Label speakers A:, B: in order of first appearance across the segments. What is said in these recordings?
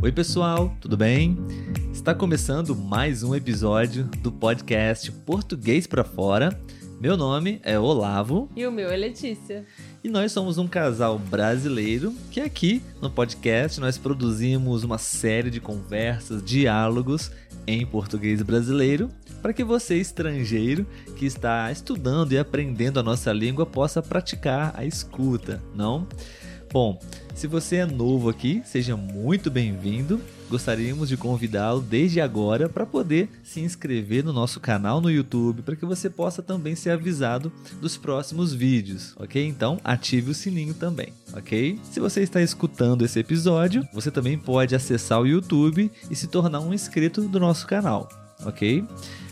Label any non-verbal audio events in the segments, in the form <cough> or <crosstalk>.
A: Oi, pessoal, tudo bem? Está começando mais um episódio do podcast Português para Fora. Meu nome é Olavo.
B: E o meu é Letícia.
A: E nós somos um casal brasileiro que aqui no podcast nós produzimos uma série de conversas, diálogos em português brasileiro para que você, estrangeiro, que está estudando e aprendendo a nossa língua, possa praticar a escuta, não? Bom, se você é novo aqui, seja muito bem-vindo. Gostaríamos de convidá-lo desde agora para poder se inscrever no nosso canal no YouTube para que você possa também ser avisado dos próximos vídeos, ok? Então ative o sininho também, ok? Se você está escutando esse episódio, você também pode acessar o YouTube e se tornar um inscrito do nosso canal, ok?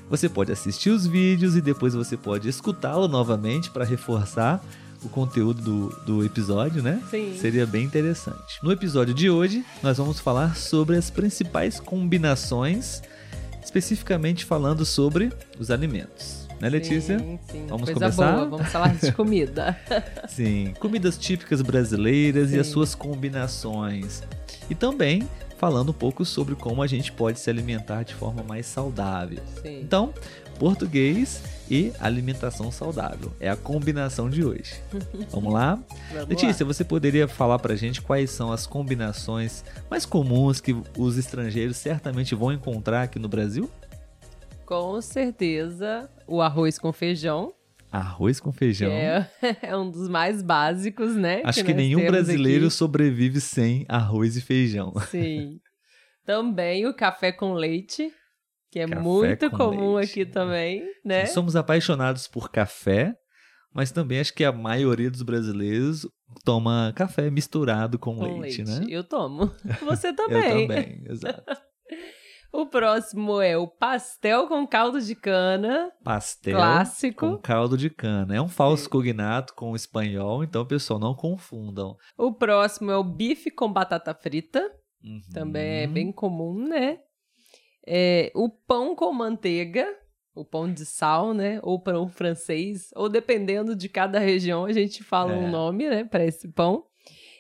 A: Você pode assistir os vídeos e depois você pode escutá-lo novamente para reforçar o conteúdo do, do episódio, né?
B: Sim.
A: Seria bem interessante. No episódio de hoje, nós vamos falar sobre as principais combinações, especificamente falando sobre os alimentos. Né, Letícia?
B: Sim, sim.
A: Vamos
B: Coisa
A: começar?
B: boa, vamos falar de comida. <laughs>
A: Sim, comidas típicas brasileiras e as
B: Sim.
A: suas combinações. E também falando um pouco sobre como a gente pode se alimentar de forma mais saudável.
B: Sim.
A: Então, português e alimentação saudável é a combinação de hoje. <laughs> Vamos lá?
B: Vamos
A: Letícia,
B: lá.
A: você poderia falar pra gente quais são as combinações mais comuns que os estrangeiros certamente vão encontrar aqui no Brasil?
B: Com certeza, o arroz com feijão,
A: Arroz com
B: que
A: feijão.
B: é, <laughs> é um dos mais básicos, né?
A: Acho que
B: nós
A: nenhum brasileiro
B: aqui.
A: sobrevive sem arroz e feijão.
B: Sim. <laughs> Também o café com leite, que é
A: Café
B: muito
A: com
B: comum
A: leite.
B: aqui também, né?
A: Somos apaixonados por café, mas também acho que a maioria dos brasileiros toma café misturado com,
B: com
A: leite,
B: leite.
A: né?
B: Eu tomo. <laughs> Você
A: Eu
B: também.
A: também, exato. <laughs>
B: O próximo é o pastel com caldo de cana,
A: Pastel
B: clássico.
A: com caldo de cana. É um falso
B: Sim.
A: cognato com espanhol, então, pessoal, não confundam.
B: O próximo é o bife com batata frita.
A: Uhum.
B: Também é bem comum, né? É, o pão com manteiga, o pão de sal, né? Ou pão francês, ou dependendo de cada região, a gente fala
A: É.
B: um nome, né, para esse pão.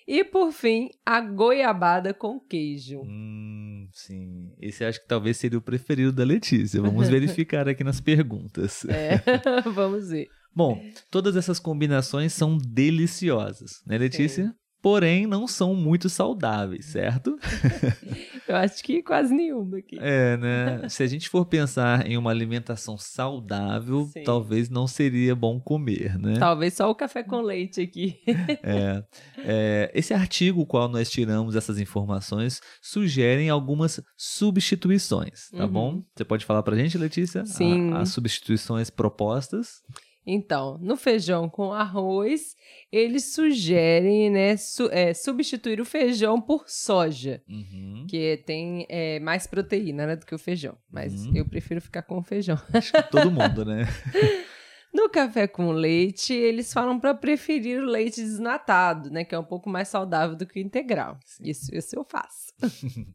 B: E por fim, a goiabada com queijo.
A: Hum, sim. Esse acho que talvez seria o preferido da Letícia. Vamos verificar aqui nas perguntas. <laughs>
B: É, <laughs> vamos ver.
A: Bom, todas essas combinações são deliciosas, né, Letícia? Porém, não são muito saudáveis, certo? <laughs>
B: Eu acho que quase nenhuma aqui.
A: É, né? Se a gente for pensar em uma alimentação saudável,
B: Sim.
A: talvez não seria bom comer, né?
B: Talvez só o café com leite aqui. <laughs>
A: É, é, esse artigo, o qual nós tiramos essas informações, sugerem algumas substituições, tá
B: Uhum.
A: bom? Você pode falar pra gente, Letícia? A-
B: Sim.
A: as substituições propostas.
B: Então, no feijão com arroz, eles sugerem, né, su- é, substituir o feijão por soja,
A: Uhum.
B: que tem é, mais proteína, né, do que o feijão. Mas
A: Uhum.
B: eu prefiro ficar com o feijão.
A: Acho que todo mundo, né? <laughs>
B: No café com leite, eles falam para preferir o leite desnatado, né, que é um pouco mais saudável do que o integral. Isso, isso eu faço. <laughs>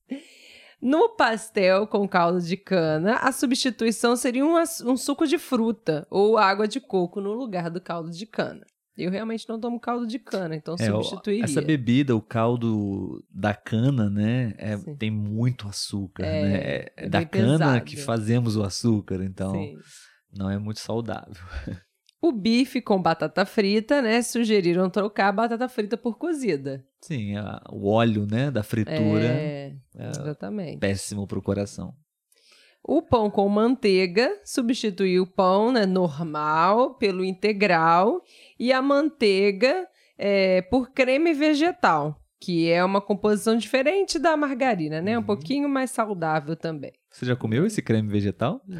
B: No pastel com caldo de cana, a substituição seria um, um suco de fruta ou água de coco no lugar do caldo de cana. Eu realmente não tomo caldo de cana, então
A: É,
B: substituiria.
A: essa bebida, o caldo da cana, né? é- tem muito açúcar,
B: É,
A: né? É,
B: é
A: da cana
B: pesado.
A: que fazemos o açúcar, então
B: Sim.
A: não é muito saudável. <laughs>
B: O bife com batata frita, né? Sugeriram trocar a batata frita por cozida.
A: Sim, a- o óleo, né, da fritura
B: É,
A: é
B: exatamente.
A: péssimo pro coração.
B: O pão com manteiga substituiu o pão né, normal pelo integral e a manteiga é, por creme vegetal, que é uma composição diferente da margarina, né? Um
A: Uhum.
B: pouquinho mais saudável também.
A: Você já comeu esse creme vegetal? <laughs>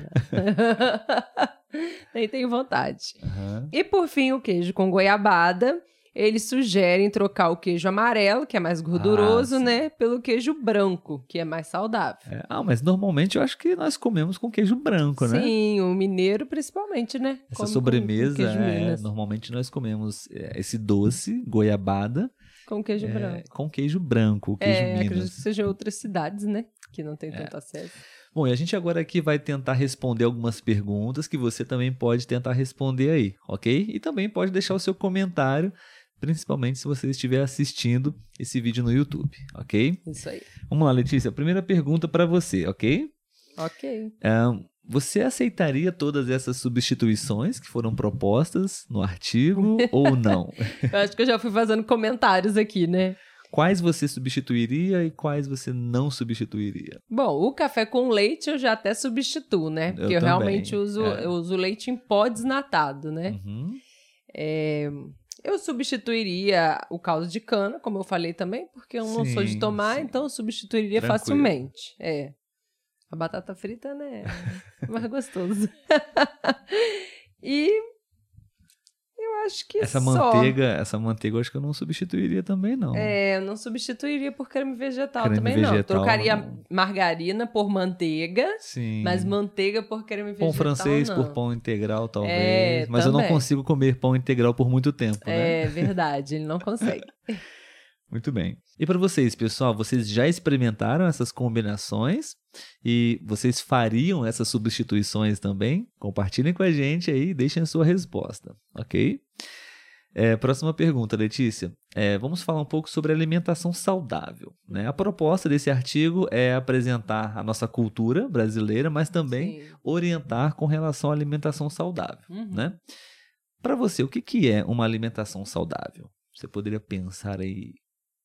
B: Nem tenho vontade.
A: Aham.
B: E por fim, o queijo com goiabada. Eles sugerem trocar o queijo amarelo, que é mais gorduroso,
A: Ah,
B: né? Pelo queijo branco, que é mais saudável.
A: É, ah, mas normalmente eu acho que nós comemos com queijo branco, né?
B: Sim, o mineiro principalmente, né?
A: Essa
B: Come com-
A: sobremesa,
B: com
A: é, normalmente nós comemos é, esse doce, goiabada,
B: com queijo
A: é,
B: branco.
A: com queijo branco, queijo
B: É, acredito
A: Minas.
B: que sejam outras cidades, né? Que não
A: É.
B: tem tanto acesso.
A: Bom, e a gente agora aqui vai tentar responder algumas perguntas que você também pode tentar responder aí, ok? E também pode deixar o seu comentário principalmente se você estiver assistindo esse vídeo no YouTube, ok?
B: Isso aí.
A: Vamos lá, Letícia. Primeira pergunta para você, ok?
B: Ok.
A: Um, você aceitaria todas essas substituições que foram propostas no artigo <laughs> ou não?
B: Eu acho que eu já fui fazendo comentários aqui, né?
A: Quais você substituiria e quais você não substituiria?
B: Bom, o café com leite eu já até substituo, né? Porque eu,
A: Eu
B: realmente uso,
A: é.
B: eu uso leite em pó desnatado, né?
A: Uhum.
B: É, eu substituiria o caldo de cana, como eu falei também, porque eu não sou de tomar,
A: sim.
B: então eu substituiria
A: Tranquilo.
B: facilmente. É. A batata frita, né? é <laughs> mais gostoso. <laughs> e eu acho que
A: Essa
B: só.
A: manteiga, essa manteiga eu acho que eu não substituiria também, não.
B: É, eu não substituiria por creme vegetal
A: Creme
B: também, não.
A: vegetal,
B: Trocaria
A: não.
B: margarina por manteiga,
A: Sim.
B: mas manteiga por creme vegetal.
A: Pão francês
B: não.
A: por pão integral, talvez.
B: É,
A: mas eu não
B: também.
A: consigo comer pão integral por muito tempo, né?
B: É verdade, ele não <laughs> consegue.
A: Muito bem. E para vocês, pessoal, vocês já experimentaram essas combinações e vocês fariam essas substituições também? Compartilhem com a gente aí e deixem a sua resposta, ok? É, próxima pergunta, Letícia. É, vamos falar um pouco sobre alimentação saudável. Né? A proposta desse artigo é apresentar a nossa cultura brasileira, mas também
B: Sim.
A: orientar com relação à alimentação saudável.
B: Uhum.
A: Né? Para você, o que, que é uma alimentação saudável? Você poderia pensar aí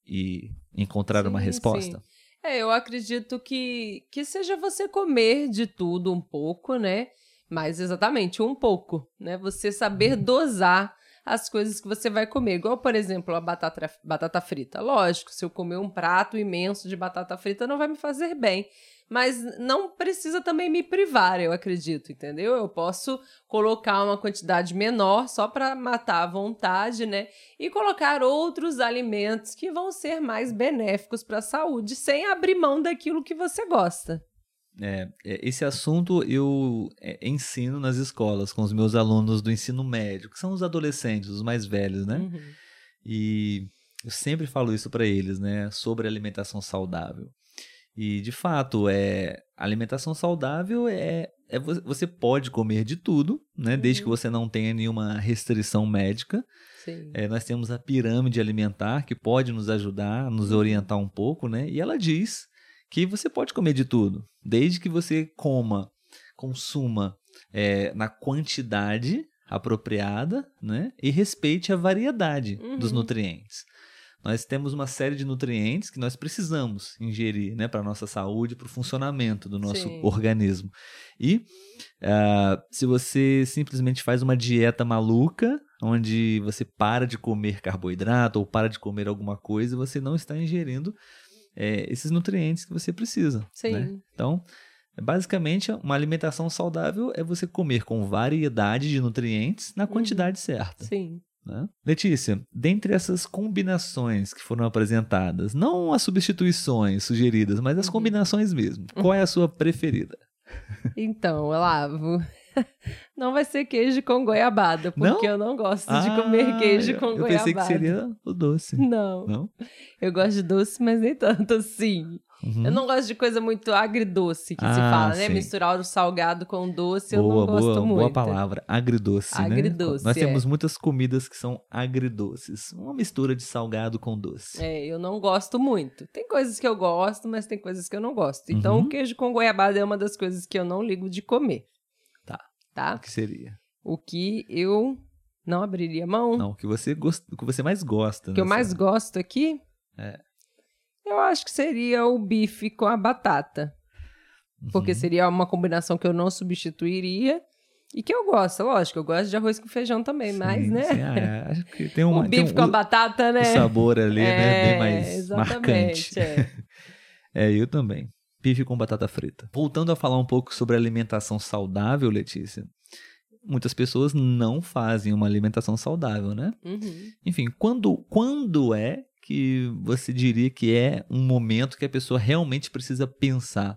A: e encontrar uma
B: Sim,
A: resposta?
B: sim. É, eu acredito que, que seja você comer de tudo um pouco, né? Mas exatamente, um pouco, né? Você saber
A: Uhum.
B: dosar as coisas que você vai comer. Igual, por exemplo, a batata, batata frita. Lógico, se eu comer um prato imenso de batata frita, não vai me fazer bem. Mas não precisa também me privar, eu acredito, entendeu? Eu posso colocar uma quantidade menor só para matar a vontade, né? e colocar outros alimentos que vão ser mais benéficos para a saúde, sem abrir mão daquilo que você gosta.
A: É, é, esse assunto eu é, ensino nas escolas com os meus alunos do ensino médio, que são os adolescentes, os mais velhos, né?
B: Uhum.
A: E eu sempre falo isso para eles, né, sobre alimentação saudável. E de fato, é alimentação saudável é, é vo- você pode comer de tudo, né, desde que
B: Uhum.
A: você não tenha nenhuma restrição médica. É, nós temos a pirâmide alimentar que pode nos ajudar, nos orientar um pouco, né? E ela diz que você pode comer de tudo, desde que você coma, consuma é, na quantidade apropriada, né? E respeite a variedade dos
B: Uhum.
A: nutrientes. Nós temos uma série de nutrientes que nós precisamos ingerir, né, para nossa saúde, para o funcionamento do nosso
B: Sim.
A: organismo. E ah, se você simplesmente faz uma dieta maluca, onde você para de comer carboidrato ou para de comer alguma coisa, você não está ingerindo é, esses nutrientes que você precisa.
B: Sim.
A: né? Então, basicamente, uma alimentação saudável é você comer com variedade de nutrientes na quantidade certa.
B: Sim.
A: né? Letícia, dentre essas combinações que foram apresentadas, não as substituições sugeridas, mas as
B: Uhum.
A: combinações mesmo, qual é a sua preferida?
B: Então, Olavo, <laughs> não vai ser queijo com goiabada, porque
A: Não?
B: eu não gosto de comer
A: Ah,
B: queijo
A: eu-
B: com
A: eu
B: goiabada.
A: pensei que seria o doce.
B: Não,
A: Não?
B: eu gosto de doce, mas nem tanto assim.
A: Uhum.
B: Eu não gosto de coisa muito agridoce, que se
A: Ah,
B: fala, né?
A: sim.
B: Misturar o salgado com o doce, eu
A: boa,
B: não gosto
A: boa,
B: muito.
A: boa palavra. Agridoce, né?
B: Agridoce,
A: Nós
B: é.
A: temos muitas comidas que são agridoces. Uma mistura de salgado com doce.
B: É, eu não gosto muito. Tem coisas que eu gosto, mas tem coisas que eu não gosto. Então,
A: Uhum.
B: o queijo com goiabada é uma das coisas que eu não ligo de comer.
A: Tá. O que seria?
B: O que eu não abriria mão.
A: Não, o que você, gost... o que você mais gosta.
B: O que eu
A: nessa-
B: mais gosto aqui.
A: É.
B: Eu acho que seria o bife com a batata. Porque
A: Uhum.
B: seria uma combinação que eu não substituiria. E que eu gosto, lógico, eu gosto de arroz com feijão também, mas,
A: Sim,
B: né?
A: sim, ah, é, acho que tem <laughs> uma,
B: o bife
A: tem um,
B: com a batata, né?
A: o sabor ali, né? Bem
B: É,
A: mais
B: exatamente,
A: marcante.
B: é. <laughs>
A: É, eu também. Bife com batata frita. Voltando a falar um pouco sobre alimentação saudável, Letícia. Muitas pessoas não fazem uma alimentação saudável, né?
B: Uhum.
A: Enfim, quando, quando é que você diria que é um momento que a pessoa realmente precisa pensar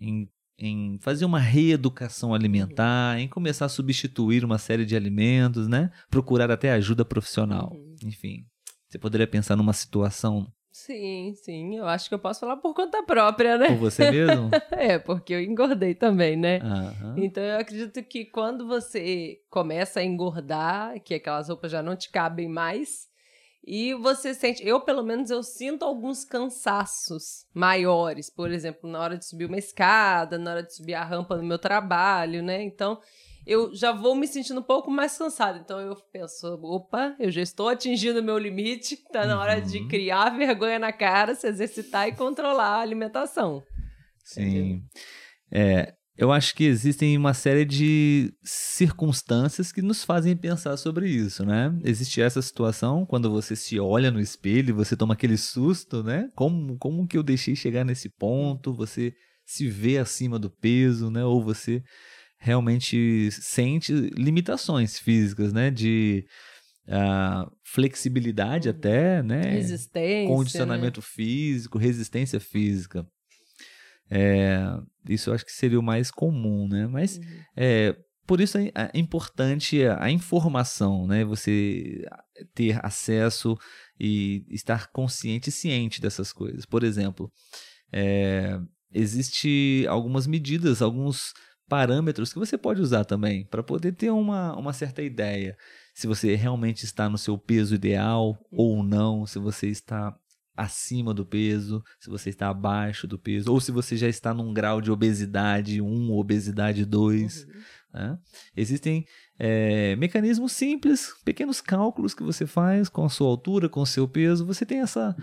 A: em, em fazer uma reeducação alimentar, em começar a substituir uma série de alimentos, né? Procurar até ajuda profissional.
B: Uhum.
A: Enfim, você poderia pensar numa situação
B: Sim, sim, eu acho que eu posso falar por conta própria, né?
A: por você mesmo? <laughs>
B: É, porque eu engordei também, né?
A: Aham.
B: Então eu acredito que quando você começa a engordar, que aquelas roupas já não te cabem mais, E você sente, eu pelo menos eu sinto alguns cansaços maiores, por exemplo, na hora de subir uma escada, na hora de subir a rampa no meu trabalho, né? Então, eu já vou me sentindo um pouco mais cansada. Então eu penso, opa, eu já estou atingindo o meu limite, tá na hora de uhum. criar vergonha na cara, se exercitar e controlar a alimentação.
A: Sim. É, eu acho que existem uma série de circunstâncias que nos fazem pensar sobre isso, né? Existe essa situação quando você se olha no espelho e você toma aquele susto, né? Como, como que eu deixei chegar nesse ponto? Você se vê acima do peso, né? Ou você realmente sente limitações físicas, né? De uh, flexibilidade uhum. até, né?
B: Resistência.
A: Condicionamento
B: né?
A: físico, resistência física. É, isso eu acho que seria o mais comum, né? Mas uhum. é, por isso é, é importante a informação, né? Você ter acesso e estar consciente e ciente dessas coisas. Por exemplo, é, existe algumas medidas, alguns parâmetros que você pode usar também para poder ter uma, uma certa ideia se você realmente está no seu peso ideal ou não, se você está acima do peso, se você está abaixo do peso, ou se você já está num grau de obesidade 1 ou obesidade 2. Uhum. Né? Existem é, mecanismos simples, pequenos cálculos que você faz com a sua altura, com o seu peso, você tem essa,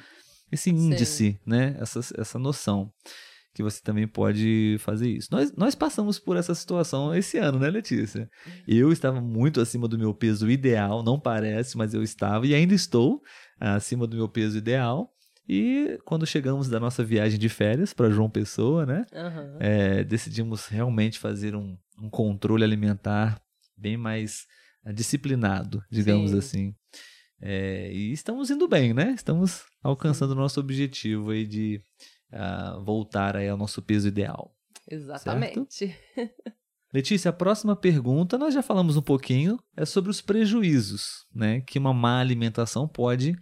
A: esse índice, né? essa, essa noção que você também pode fazer isso. Nós, nós passamos por essa situação esse ano, né, Letícia? Eu estava muito acima do meu peso ideal, não parece, mas eu estava e ainda estou acima do meu peso ideal. E quando chegamos da nossa viagem de férias para João Pessoa, né? Uhum. É, decidimos realmente fazer um, um, controle alimentar bem mais uh, disciplinado, digamos Sim. assim. É, e estamos indo bem, né? Estamos alcançando o nosso objetivo aí de uh, voltar aí ao nosso peso ideal.
B: Exatamente.
A: Letícia, a próxima pergunta, nós já falamos um pouquinho, é sobre os prejuízos né, que uma má alimentação pode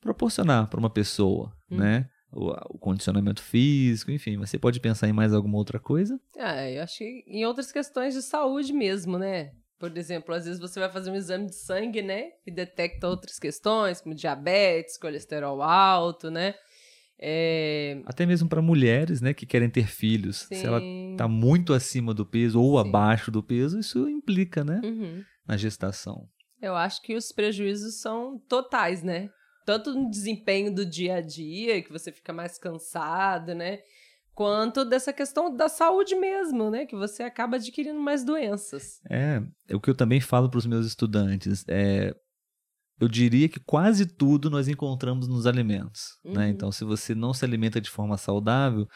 A: proporcionar para uma pessoa, hum. né? O, o, condicionamento físico, enfim. Você pode pensar em mais alguma outra coisa?
B: Ah, eu acho que em outras questões de saúde mesmo, né? Por exemplo, às vezes você vai fazer um exame de sangue, né? E detecta outras questões, como diabetes, colesterol alto, né? É...
A: Até mesmo para mulheres, né, que querem ter filhos. Sim. Se ela está muito acima do peso ou Sim. abaixo do peso, isso implica, né, uhum. na gestação.
B: Eu acho que os prejuízos são totais, né? tanto no desempenho do dia a dia, que você fica mais cansado, né? Quanto dessa questão da saúde mesmo, né? Que você acaba adquirindo mais doenças.
A: É, é o que eu também falo para os meus estudantes. É, eu diria que quase tudo nós encontramos nos alimentos. Né? Uhum. Né? Então, se você não se alimenta de forma saudável,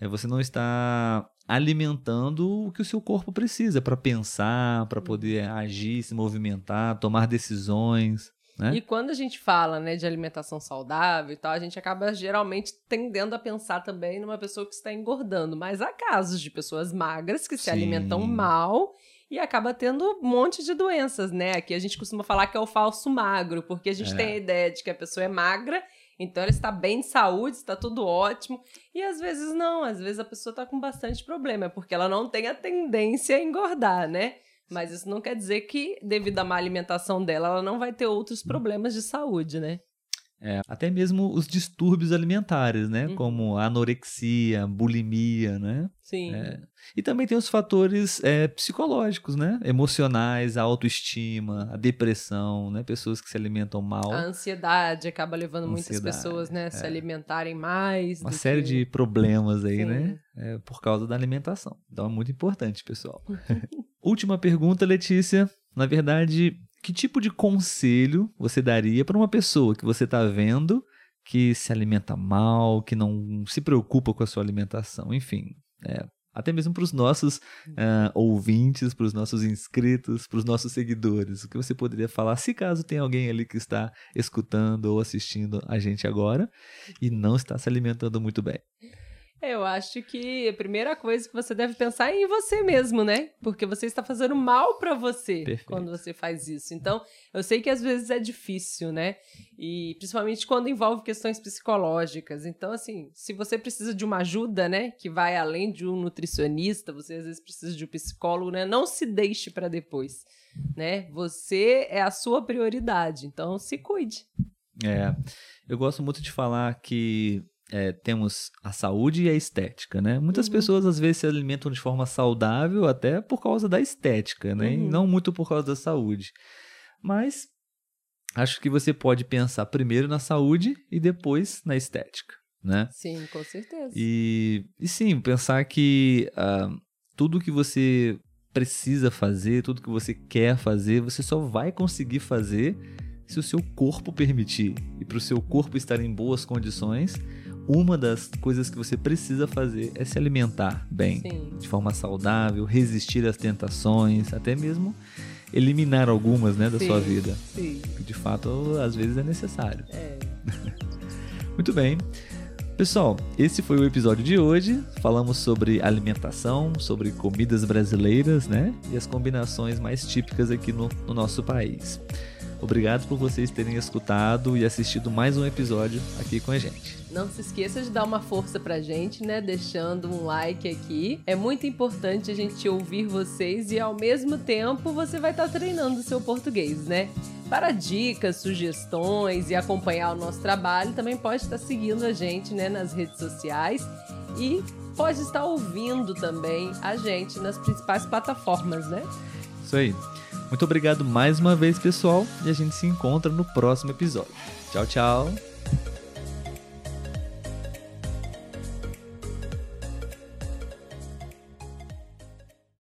A: é, você não está alimentando o que o seu corpo precisa para pensar, para poder uhum. agir, se movimentar, tomar decisões. Né?
B: E quando a gente fala né, de alimentação saudável e tal, a gente acaba geralmente tendendo a pensar também numa pessoa que está engordando. Mas há casos de pessoas magras que se Sim. alimentam mal e acaba tendo um monte de doenças, né? Aqui a gente costuma falar que é o falso magro, porque a gente é. tem a ideia de que a pessoa é magra, então ela está bem de saúde, está tudo ótimo. E às vezes não, às vezes a pessoa está com bastante problema, porque ela não tem a tendência a engordar, né? Mas isso não quer dizer que, devido à má alimentação dela, ela não vai ter outros problemas de saúde, né?
A: É, até mesmo os distúrbios alimentares, né? Uhum. Como anorexia, bulimia, né?
B: Sim.
A: É. E também tem os fatores é, psicológicos, né? Emocionais, a autoestima, a depressão, né? Pessoas que se alimentam mal.
B: A ansiedade acaba levando muitas pessoas, né? A se é. alimentarem mais.
A: Uma série que... de problemas aí, né? Sim. né? Por causa da alimentação. Então é muito importante, pessoal. <laughs> Última pergunta, Letícia. Na verdade, que tipo de conselho você daria para uma pessoa que você está vendo que se alimenta mal, que não se preocupa com a sua alimentação, enfim, é, até mesmo para os nossos uh, ouvintes, para os nossos inscritos, para os nossos seguidores, o que você poderia falar se caso tem alguém ali que está escutando ou assistindo a gente agora e não está se alimentando muito bem?
B: Eu acho que a primeira coisa que você deve pensar é em você mesmo, né? Porque você está fazendo mal para você Perfeito. quando você faz isso. Então, eu sei que às vezes é difícil, né? E principalmente quando envolve questões psicológicas. Então, assim, se você precisa de uma ajuda, né, que vai além de um nutricionista, você às vezes precisa de um psicólogo, né? Não se deixe para depois, né? Você é a sua prioridade. Então, se cuide.
A: É, eu gosto muito de falar que é, temos a saúde e a estética, né? Muitas uhum. pessoas às vezes se alimentam de forma saudável até por causa da estética, né? Uhum. E não muito por causa da saúde. Mas acho que você pode pensar primeiro na saúde e depois na estética, né?
B: Sim, com certeza.
A: E, e sim, pensar que uh, tudo que você precisa fazer, tudo que você quer fazer, você só vai conseguir fazer se o seu corpo permitir. E para o seu corpo estar em boas condições, uma das coisas que você precisa fazer é se alimentar bem,
B: Sim.
A: de forma saudável, resistir às tentações, até mesmo eliminar algumas né, da
B: sim,
A: sua vida.
B: Sim.
A: Que de fato às vezes é necessário.
B: É. <laughs>
A: Muito bem. Pessoal, esse foi o episódio de hoje. Falamos sobre alimentação, sobre comidas brasileiras, né? E as combinações mais típicas aqui no, no nosso país. Obrigado por vocês terem escutado e assistido mais um episódio aqui com a gente.
B: Não se esqueça de dar uma força pra gente, né? Deixando um like aqui. É muito importante a gente ouvir vocês e ao mesmo tempo você vai estar tá treinando o seu português, né? Para dicas, sugestões e acompanhar o nosso trabalho, também pode estar seguindo a gente né, nas redes sociais e pode estar ouvindo também a gente nas principais plataformas, né?
A: Isso aí. Muito obrigado mais uma vez, pessoal, e a gente se encontra no próximo episódio. Tchau, tchau.